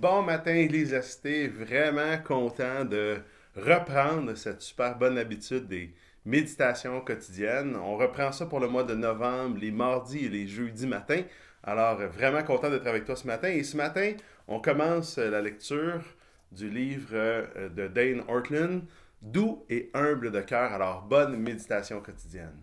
Bon matin, Église Vraiment content de reprendre cette super bonne habitude des méditations quotidiennes. On reprend ça pour le mois de novembre, les mardis et les jeudis matins. Alors, vraiment content d'être avec toi ce matin. Et ce matin, on commence la lecture du livre euh, de Dane Ortland, Doux et humble de cœur. Alors, bonne méditation quotidienne.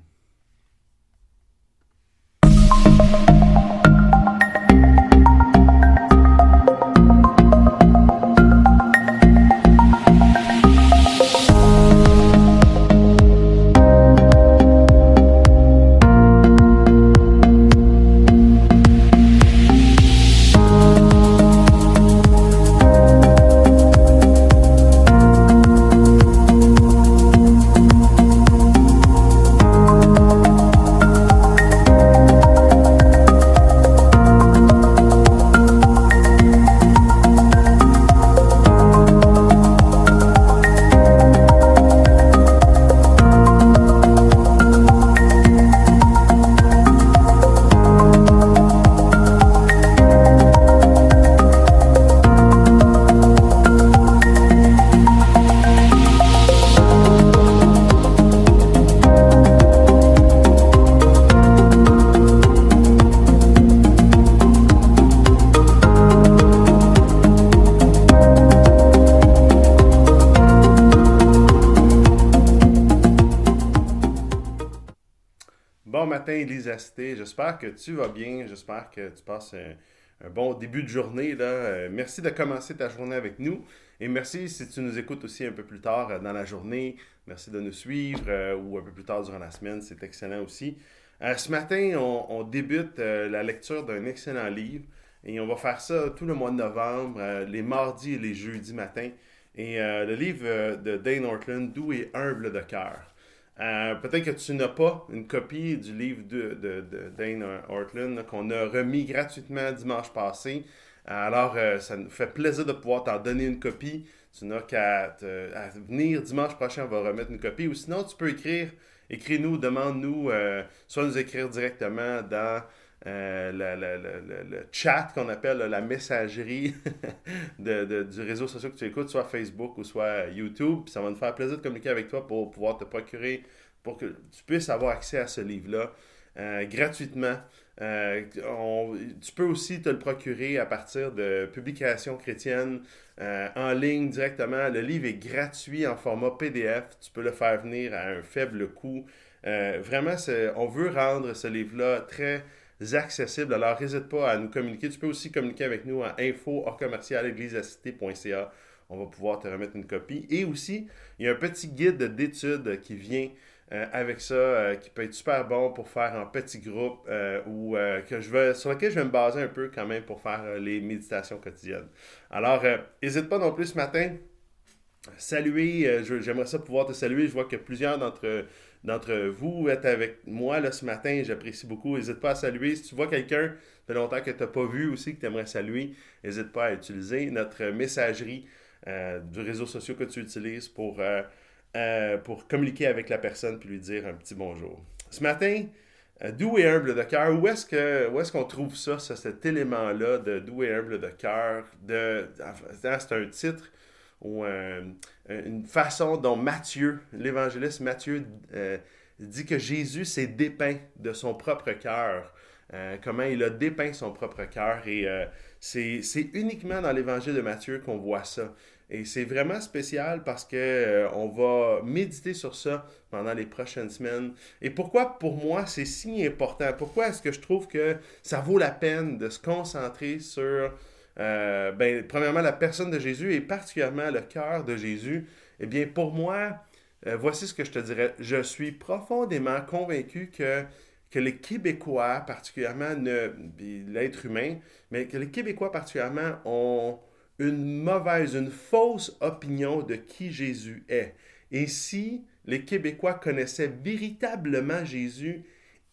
J'espère que tu vas bien. J'espère que tu passes un, bon début de journée. Là. Euh, merci de commencer ta journée avec nous. Et merci si tu nous écoutes aussi un peu plus tard euh, dans la journée. Merci de nous suivre euh, ou un peu plus tard durant la semaine. C'est excellent aussi. ce matin, on, débute la lecture d'un excellent livre. Et on va faire ça tout le mois de novembre, les mardis et les jeudis matins. Et le livre de Dane Ortland, Doux et humble de cœur. Euh, peut-être que tu n'as pas une copie du livre de, de, Dane Ortland qu'on a remis gratuitement dimanche passé. Alors, euh, ça nous fait plaisir de pouvoir t'en donner une copie. Tu n'as qu'à venir dimanche prochain, on va remettre une copie. Ou sinon, tu peux écrire, écris-nous, demande-nous, euh, soit nous écrire directement dans euh, le, chat qu'on appelle la messagerie de, du réseau social que tu écoutes, soit Facebook ou soit YouTube. ça va nous faire plaisir de communiquer avec toi pour pouvoir te procurer, pour que tu puisses avoir accès à ce livre-là euh, gratuitement. Euh, tu peux aussi te le procurer à partir de publications chrétiennes en ligne directement. Le livre est gratuit en format PDF. Tu peux le faire venir à un faible coût. vraiment, on veut rendre ce livre-là très accessibles. Alors, n'hésite pas à nous communiquer. Tu peux aussi communiquer avec nous à info On va pouvoir te remettre une copie. Et aussi, il y a un petit guide d'études qui vient euh, avec ça, euh, qui peut être super bon pour faire en petit groupe euh, ou que je sur lequel je vais me baser un peu quand même pour faire les méditations quotidiennes. Alors, n'hésite pas non plus ce matin. Saluer, j'aimerais ça pouvoir te saluer. Je vois que plusieurs d'entre vous êtes avec moi là, ce matin. J'apprécie beaucoup. N'hésite pas à saluer. Si tu vois quelqu'un de longtemps que tu n'as pas vu aussi, que tu aimerais saluer, n'hésite pas à utiliser notre messagerie euh, du réseau social que tu utilises pour, euh, euh, pour communiquer avec la personne puis lui dire un petit bonjour. Ce matin, doux et humble de cœur, où est-ce que est-ce qu'on trouve ça, cet élément-là de doux et humble de cœur? De, c'est un titre ou une façon dont Matthieu, l'évangéliste Matthieu, euh, dit que Jésus s'est dépeint de son propre cœur. Euh, comment il a dépeint son propre cœur. Et euh, c'est uniquement dans l'évangile de Matthieu qu'on voit ça. Et c'est vraiment spécial parce que on va méditer sur ça pendant les prochaines semaines. Et pourquoi pour moi c'est si important? Pourquoi est-ce que je trouve que ça vaut la peine de se concentrer sur euh, ben, premièrement, la personne de Jésus et particulièrement le cœur de Jésus, eh bien, pour moi, euh, voici ce que je te dirais. Je suis profondément convaincu que, que les Québécois, particulièrement l'être humain, mais que les Québécois particulièrement ont une mauvaise, une fausse opinion de qui Jésus est. Et si les Québécois connaissaient véritablement Jésus,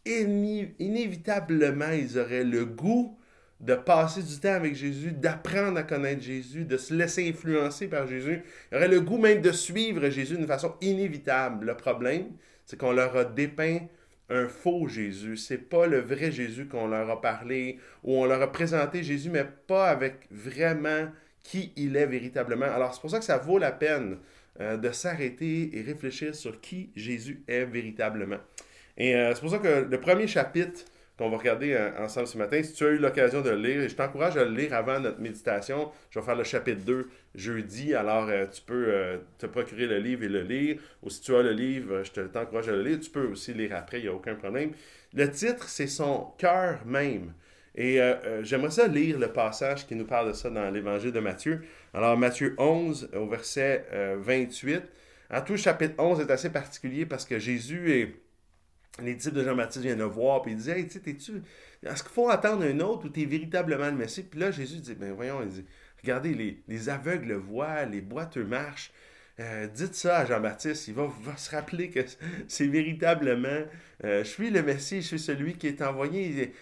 inévitablement, ils auraient le goût de passer du temps avec Jésus, d'apprendre à connaître Jésus, de se laisser influencer par Jésus. Il aurait le goût même de suivre Jésus d'une façon inévitable. Le problème, c'est qu'on leur a dépeint un faux Jésus. C'est pas le vrai Jésus qu'on leur a parlé, ou on leur a présenté Jésus, mais pas avec vraiment qui il est véritablement. Alors, c'est pour ça que ça vaut la peine euh, de s'arrêter et réfléchir sur qui Jésus est véritablement. Et euh, c'est pour ça que le premier chapitre qu'on va regarder euh, ensemble ce matin, si tu as eu l'occasion de le lire, et je t'encourage à le lire avant notre méditation, je vais faire le chapitre 2 jeudi, alors tu peux te procurer le livre et le lire, ou si tu as le livre, je t'encourage à le lire, tu peux aussi lire après, il n'y a aucun problème. Le titre, c'est son cœur même. Et euh, euh, j'aimerais ça lire le passage qui nous parle de ça dans l'évangile de Matthieu. Alors, Matthieu 11, au verset 28. Euh, en tout chapitre 11 est assez particulier parce que Jésus et les disciples de Jean-Baptiste viennent le voir, puis il dit Hey, tu tu est-ce qu'il faut attendre un autre ou tu es véritablement le Messie? Puis là, Jésus dit Ben voyons, il dit Regardez, les, les aveugles voient, les boiteux marchent. Euh, dites ça à Jean-Baptiste, il va, se rappeler que c'est véritablement, euh, je suis le Messie, je suis celui qui est envoyé.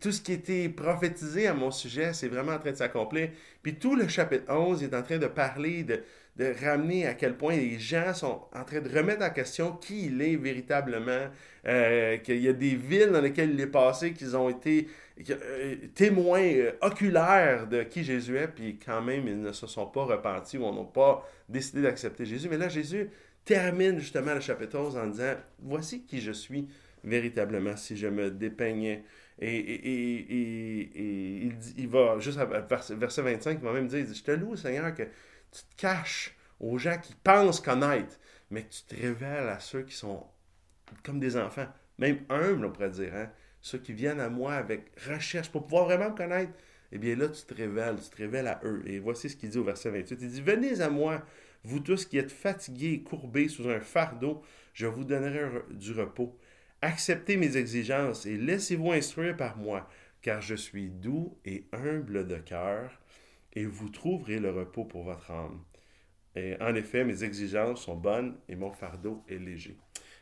Tout ce qui était prophétisé à mon sujet, c'est vraiment en train de s'accomplir. Puis tout le chapitre 11 est en train de parler, de, de ramener à quel point les gens sont en train de remettre en question qui il est véritablement, euh, qu'il y a des villes dans lesquelles il est passé, qu'ils ont été euh, témoins euh, oculaires de qui Jésus est, puis quand même, ils ne se sont pas repentis ou n'ont pas décidé d'accepter Jésus. Mais là, Jésus termine justement le chapitre 11 en disant, voici qui je suis véritablement si je me dépeignais. Et, il, va, juste à verset 25, il va même dire, je te loue, Seigneur, que tu te caches aux gens qui pensent connaître, mais tu te révèles à ceux qui sont comme des enfants, même humbles, on pourrait dire, hein? ceux qui viennent à moi avec recherche pour pouvoir vraiment me connaître. Eh bien là, tu te révèles, tu te révèles à eux. Et voici ce qu'il dit au verset 28. Il dit, Venez à moi, vous tous qui êtes fatigués courbés sous un fardeau, je vous donnerai du repos. Acceptez mes exigences et laissez-vous instruire par moi, car je suis doux et humble de cœur, et vous trouverez le repos pour votre âme. Et en effet, mes exigences sont bonnes et mon fardeau est léger.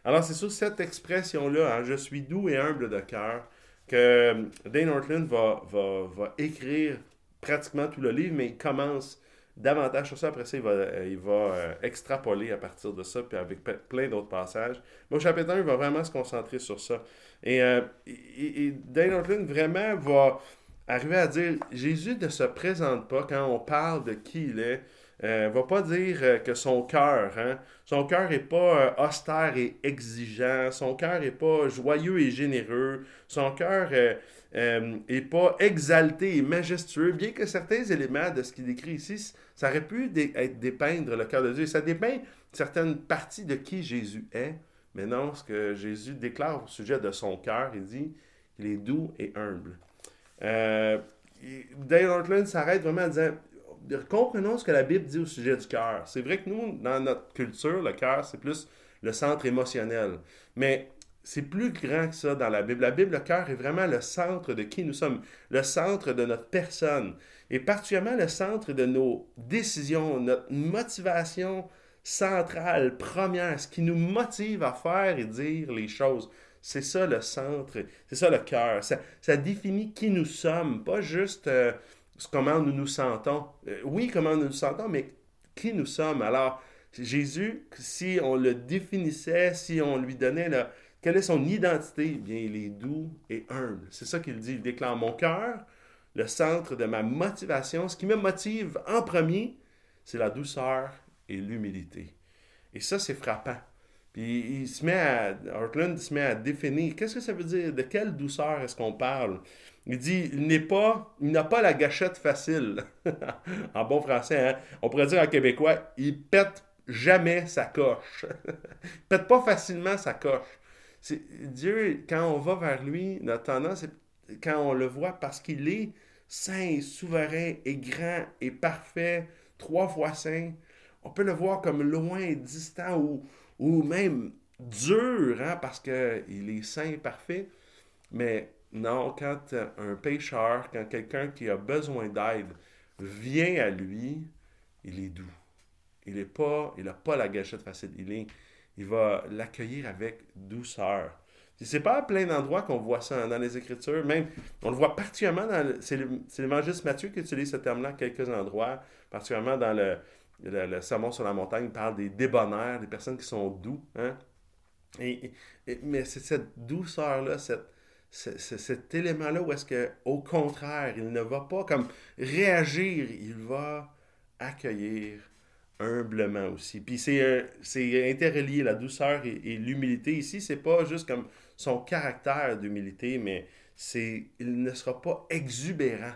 Alors, c'est sur cette expression-là, hein, je suis doux et humble de cœur, que euh, Dane Ortland va, va, écrire pratiquement tout le livre, mais il commence davantage sur ça. Après ça, il va, euh, il va euh, extrapoler à partir de ça, puis avec plein d'autres passages. Mais au chapitre 1, il va vraiment se concentrer sur ça. Et, et Dane Ortland vraiment va arriver à dire Jésus ne se présente pas quand on parle de qui il est. Euh, va pas dire euh, que son cœur, hein, son cœur n'est pas euh, austère et exigeant, son cœur n'est pas joyeux et généreux, son cœur n'est euh, pas exalté et majestueux, bien que certains éléments de ce qu'il décrit ici, ça aurait pu être dépeindre le cœur de Dieu. Ça dépeint certaines parties de qui Jésus est, mais non, ce que Jésus déclare au sujet de son cœur, il dit qu'il est doux et humble. Euh, Dale Ortland s'arrête vraiment à dire comprenons ce que la Bible dit au sujet du cœur. C'est vrai que nous, dans notre culture, le cœur, c'est plus le centre émotionnel. Mais c'est plus grand que ça dans la Bible. La Bible, le cœur est vraiment le centre de qui nous sommes, le centre de notre personne, et particulièrement le centre de nos décisions, notre motivation centrale, première, ce qui nous motive à faire et dire les choses. C'est ça le centre, c'est ça le cœur. Ça, définit qui nous sommes, pas juste euh, comment nous nous sentons. Euh, oui, comment nous nous sentons, mais qui nous sommes. Alors, Jésus, si on le définissait, si on lui donnait la, quelle est son identité, eh bien, il est doux et humble. C'est ça qu'il dit. Il déclare mon cœur, le centre de ma motivation. Ce qui me motive en premier, c'est la douceur et l'humilité. Et ça, c'est frappant. Puis il se met à, Heartland se met à définir qu'est-ce que ça veut dire, de quelle douceur est-ce qu'on parle? Il dit, il n'est pas, il n'a pas la gâchette facile. en bon français, hein? on pourrait dire en québécois, il pète jamais sa coche. il pète pas facilement sa coche. Dieu, quand on va vers lui, notre tendance, c'est quand on le voit parce qu'il est saint, souverain et grand et parfait, trois fois saint, on peut le voir comme loin, distant ou ou même dur, hein, parce qu'il est saint et parfait. Mais non, quand un pécheur, quand quelqu'un qui a besoin d'aide vient à lui, il est doux. Il n'a pas, il pas la gâchette facile. Il, est, il va l'accueillir avec douceur. C'est pas à plein d'endroits qu'on voit ça dans les Écritures. Même, on le voit particulièrement dans. C'est l'évangéliste Matthieu qui utilise ce terme-là à quelques endroits, particulièrement dans le, le, le sermon sur la montagne parle des débonnaires, des personnes qui sont doux. Hein? Et, mais c'est cette douceur-là, cet élément-là où est-ce que, au contraire, il ne va pas comme réagir, il va accueillir humblement aussi. Puis c'est, c'est interrelié, la douceur et, l'humilité. Ici, c'est pas juste comme son caractère d'humilité, mais c'est il ne sera pas exubérant.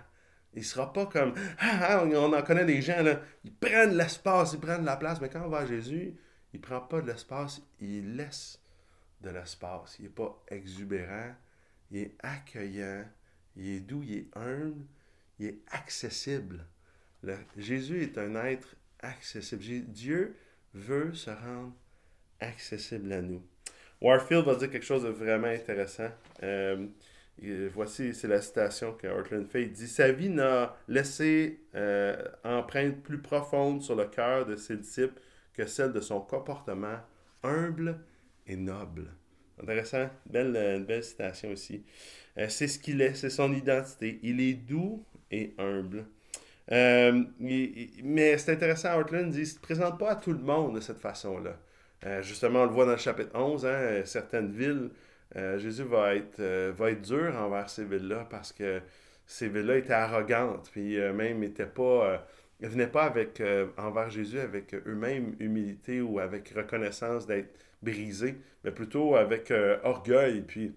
Il sera pas comme ah, ah, on en connaît des gens là, ils prennent l'espace, ils prennent la place, mais quand on va à Jésus, il prend pas de l'espace, il laisse de l'espace. Il n'est pas exubérant, il est accueillant, il est doux, il est humble, il est accessible. Jésus est un être accessible. Dieu veut se rendre accessible à nous. Warfield va dire quelque chose de vraiment intéressant. Euh, voici, c'est la citation que Heartland fait. Il dit Sa vie n'a laissé euh, empreinte plus profonde sur le cœur de ses disciples que celle de son comportement humble et noble. Intéressant, belle, une belle citation aussi. Euh, c'est ce qu'il est, c'est son identité. Il est doux et humble. Euh, mais c'est intéressant, Heartland dit, il ne se présente pas à tout le monde de cette façon-là. Euh, justement, on le voit dans le chapitre 11, hein, certaines villes, euh, Jésus va être, va être dur envers ces villes-là parce que ces villes-là étaient arrogantes, puis même n'étaient pas, ne venaient pas avec, envers Jésus avec eux-mêmes humilité ou avec reconnaissance d'être brisés, mais plutôt avec orgueil, puis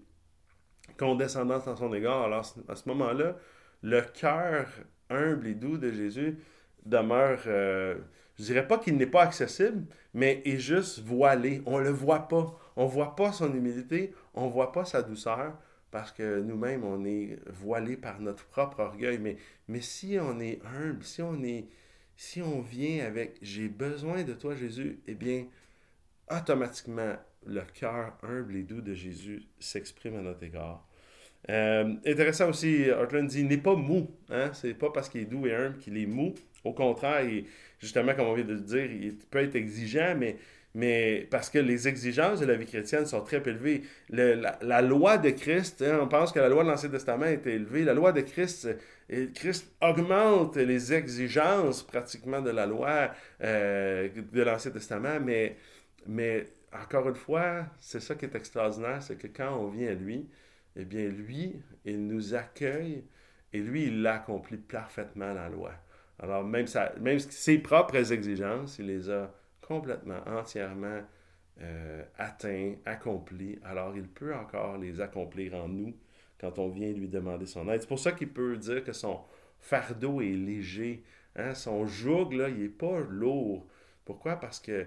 condescendance en son égard. Alors, à ce moment-là, le cœur humble et doux de Jésus demeure, euh, je dirais pas qu'il n'est pas accessible, mais est juste voilé. On ne le voit pas. On ne voit pas son humilité, on ne voit pas sa douceur, parce que nous-mêmes, on est voilé par notre propre orgueil. Mais, mais si on est humble, si on est si on vient avec j'ai besoin de toi, Jésus, eh bien, automatiquement, le cœur humble et doux de Jésus s'exprime à notre égard. Euh, intéressant aussi, Heartland dit, il n'est pas mou. Hein? C'est pas parce qu'il est doux et humble qu'il est mou. Au contraire, justement, comme on vient de le dire, il peut être exigeant, mais, mais parce que les exigences de la vie chrétienne sont très élevées. la, loi de Christ, hein, on pense que la loi de l'Ancien Testament est élevée. La loi de Christ, euh, augmente les exigences pratiquement de la loi euh, de l'Ancien Testament, mais, mais encore une fois, c'est ça qui est extraordinaire, c'est que quand on vient à lui, eh bien, lui, il nous accueille et lui, il l'accomplit parfaitement la loi. Alors, même, ses propres exigences, il les a complètement, entièrement euh, atteints, accomplis. Alors, il peut encore les accomplir en nous quand on vient lui demander son aide. C'est pour ça qu'il peut dire que son fardeau est léger. Hein? Son joug, là, il n'est pas lourd. Pourquoi? Parce que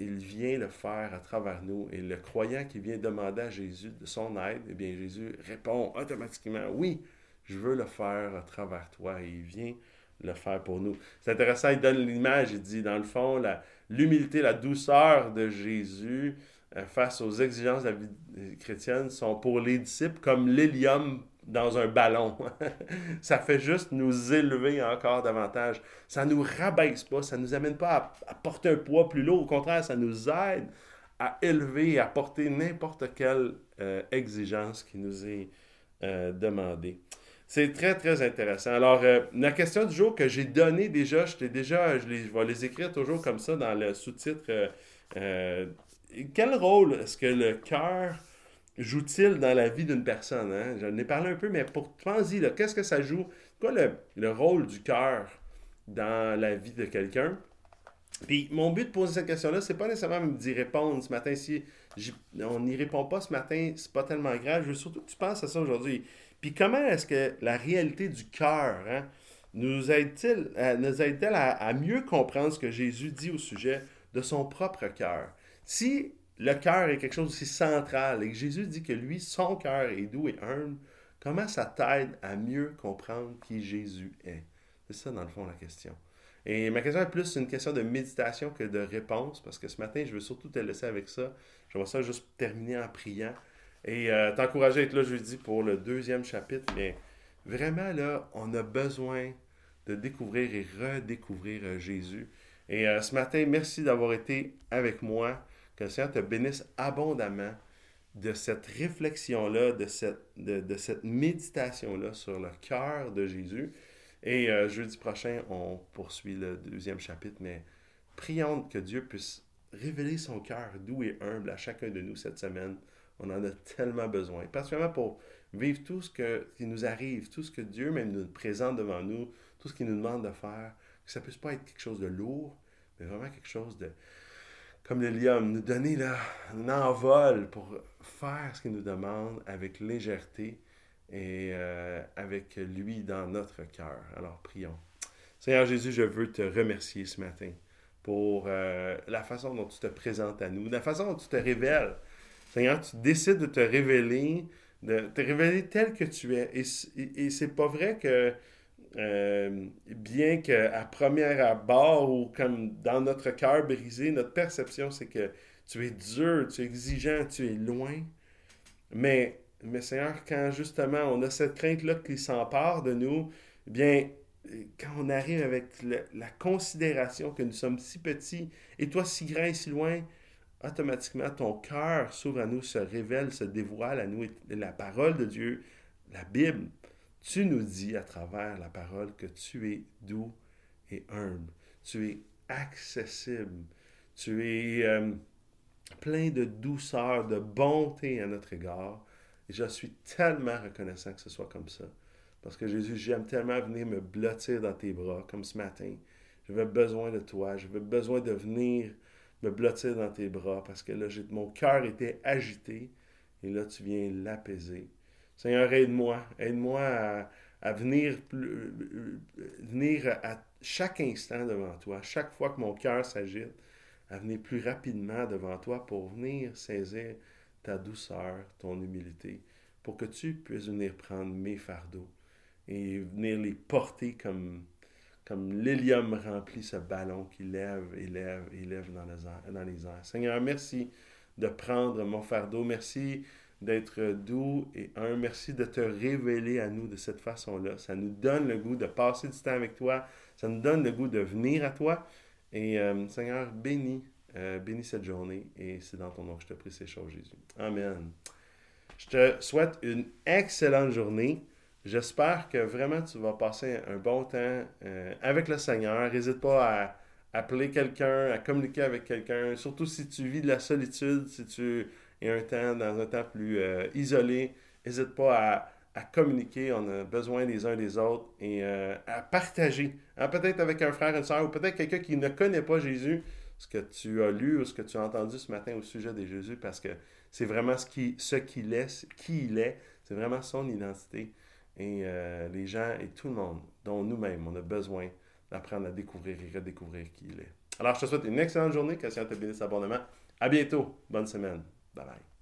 il vient le faire à travers nous. Et le croyant qui vient demander à Jésus de son aide, eh bien Jésus répond automatiquement, oui, je veux le faire à travers toi. Et il vient le faire pour nous. C'est intéressant, il donne l'image, il dit, dans le fond, l'humilité, la, douceur de Jésus euh, face aux exigences de la vie chrétienne sont pour les disciples comme l'hélium dans un ballon. ça fait juste nous élever encore davantage. Ça ne nous rabaisse pas, ça ne nous amène pas à, porter un poids plus lourd. Au contraire, ça nous aide à élever et à porter n'importe quelle euh, exigence qui nous est euh, demandée. C'est très, très intéressant. Alors, euh, la question du jour que j'ai donnée déjà, je, déjà je, les, je vais les écrire toujours comme ça dans le sous-titre. quel rôle est-ce que le cœur joue-t-il dans la vie d'une personne? Hein? J'en ai parlé un peu, mais pour pense-y, qu'est-ce que ça joue? Quoi le, le rôle du cœur dans la vie de quelqu'un? Puis mon but de poser cette question-là, c'est pas nécessairement d'y répondre ce matin. Si on n'y répond pas ce matin, c'est pas tellement grave. Je veux surtout que tu penses à ça aujourd'hui. Puis comment est-ce que la réalité du cœur hein, nous aide-t-elle aide à, à, mieux comprendre ce que Jésus dit au sujet de son propre cœur? Si le cœur est quelque chose aussi central et Jésus dit que lui, son cœur est doux et humble, comment ça t'aide à mieux comprendre qui Jésus est? C'est ça, dans le fond, la question. Et ma question est plus une question de méditation que de réponse, parce que ce matin, je veux surtout te laisser avec ça. Je vais ça juste terminer en priant. Et euh, t'encourager à être là jeudi pour le deuxième chapitre. Mais vraiment, là, on a besoin de découvrir et redécouvrir euh, Jésus. Et euh, ce matin, merci d'avoir été avec moi. Que le Seigneur te bénisse abondamment de cette réflexion-là, de cette, méditation-là sur le cœur de Jésus. Et euh, jeudi prochain, on poursuit le deuxième chapitre, mais prions que Dieu puisse révéler son cœur doux et humble à chacun de nous cette semaine. On en a tellement besoin, particulièrement pour vivre tout ce qui nous arrive, tout ce que Dieu même nous présente devant nous, tout ce qu'il nous demande de faire, Que ça puisse pas être quelque chose de lourd, mais vraiment quelque chose de, comme l'hélium, nous donner là, un envol pour faire ce qu'il nous demande avec légèreté et euh, avec lui dans notre cœur. Alors prions. Seigneur Jésus, je veux te remercier ce matin pour euh, la façon dont tu te présentes à nous, la façon dont tu te révèles. Seigneur, tu décides de te révéler, de te révéler tel que tu es. Et, et, c'est pas vrai que, euh, bien qu'à première abord ou comme dans notre cœur brisé, notre perception, c'est que tu es dur, tu es exigeant, tu es loin. Mais, mais Seigneur, quand justement on a cette crainte-là qui s'empare de nous, eh bien, quand on arrive avec la considération que nous sommes si petits et toi si grand et si loin, automatiquement ton cœur s'ouvre à nous, se révèle, se dévoile à nous. la parole de Dieu, la Bible, tu nous dis à travers la parole que tu es doux et humble, tu es accessible, tu es euh, plein de douceur, de bonté à notre égard. Et je suis tellement reconnaissant que ce soit comme ça. Parce que Jésus, j'aime tellement venir me blottir dans tes bras, comme ce matin. J'avais besoin de toi. J'avais besoin de venir me blottir dans tes bras parce que là, mon cœur était agité et là, tu viens l'apaiser. Seigneur, aide-moi. Aide-moi à, venir, venir à chaque instant devant toi, chaque fois que mon cœur s'agite, à venir plus rapidement devant toi pour venir saisir ta douceur, ton humilité, pour que tu puisses venir prendre mes fardeaux et venir les porter comme, comme l'hélium remplit ce ballon qui lève et lève et lève dans les, dans les airs. Seigneur, merci de prendre mon fardeau. Merci d'être doux et un. Merci de te révéler à nous de cette façon-là. Ça nous donne le goût de passer du temps avec toi. Ça nous donne le goût de venir à toi. Et euh, Seigneur, bénis, euh, bénis cette journée. Et c'est dans ton nom que je te prie ces choses, Jésus. Amen. Je te souhaite une excellente journée. J'espère que vraiment tu vas passer un bon temps euh, avec le Seigneur. N'hésite pas à appeler quelqu'un, à communiquer avec quelqu'un, surtout si tu vis de la solitude, si tu es un temps, dans un temps plus euh, isolé. N'hésite pas à, communiquer, on a besoin les uns des autres et euh, à partager. Hein, peut-être avec un frère, une soeur ou peut-être quelqu'un qui ne connaît pas Jésus, ce que tu as lu ou ce que tu as entendu ce matin au sujet de Jésus parce que c'est vraiment ce qu'il ce qu'il est, qui il est, c'est vraiment son identité. Et euh, les gens et tout le monde, dont nous-mêmes, on a besoin d'apprendre à découvrir et redécouvrir qui il est. Alors, je te souhaite une excellente journée, que ça te bénisse abondamment. À bientôt. Bonne semaine. Bye bye.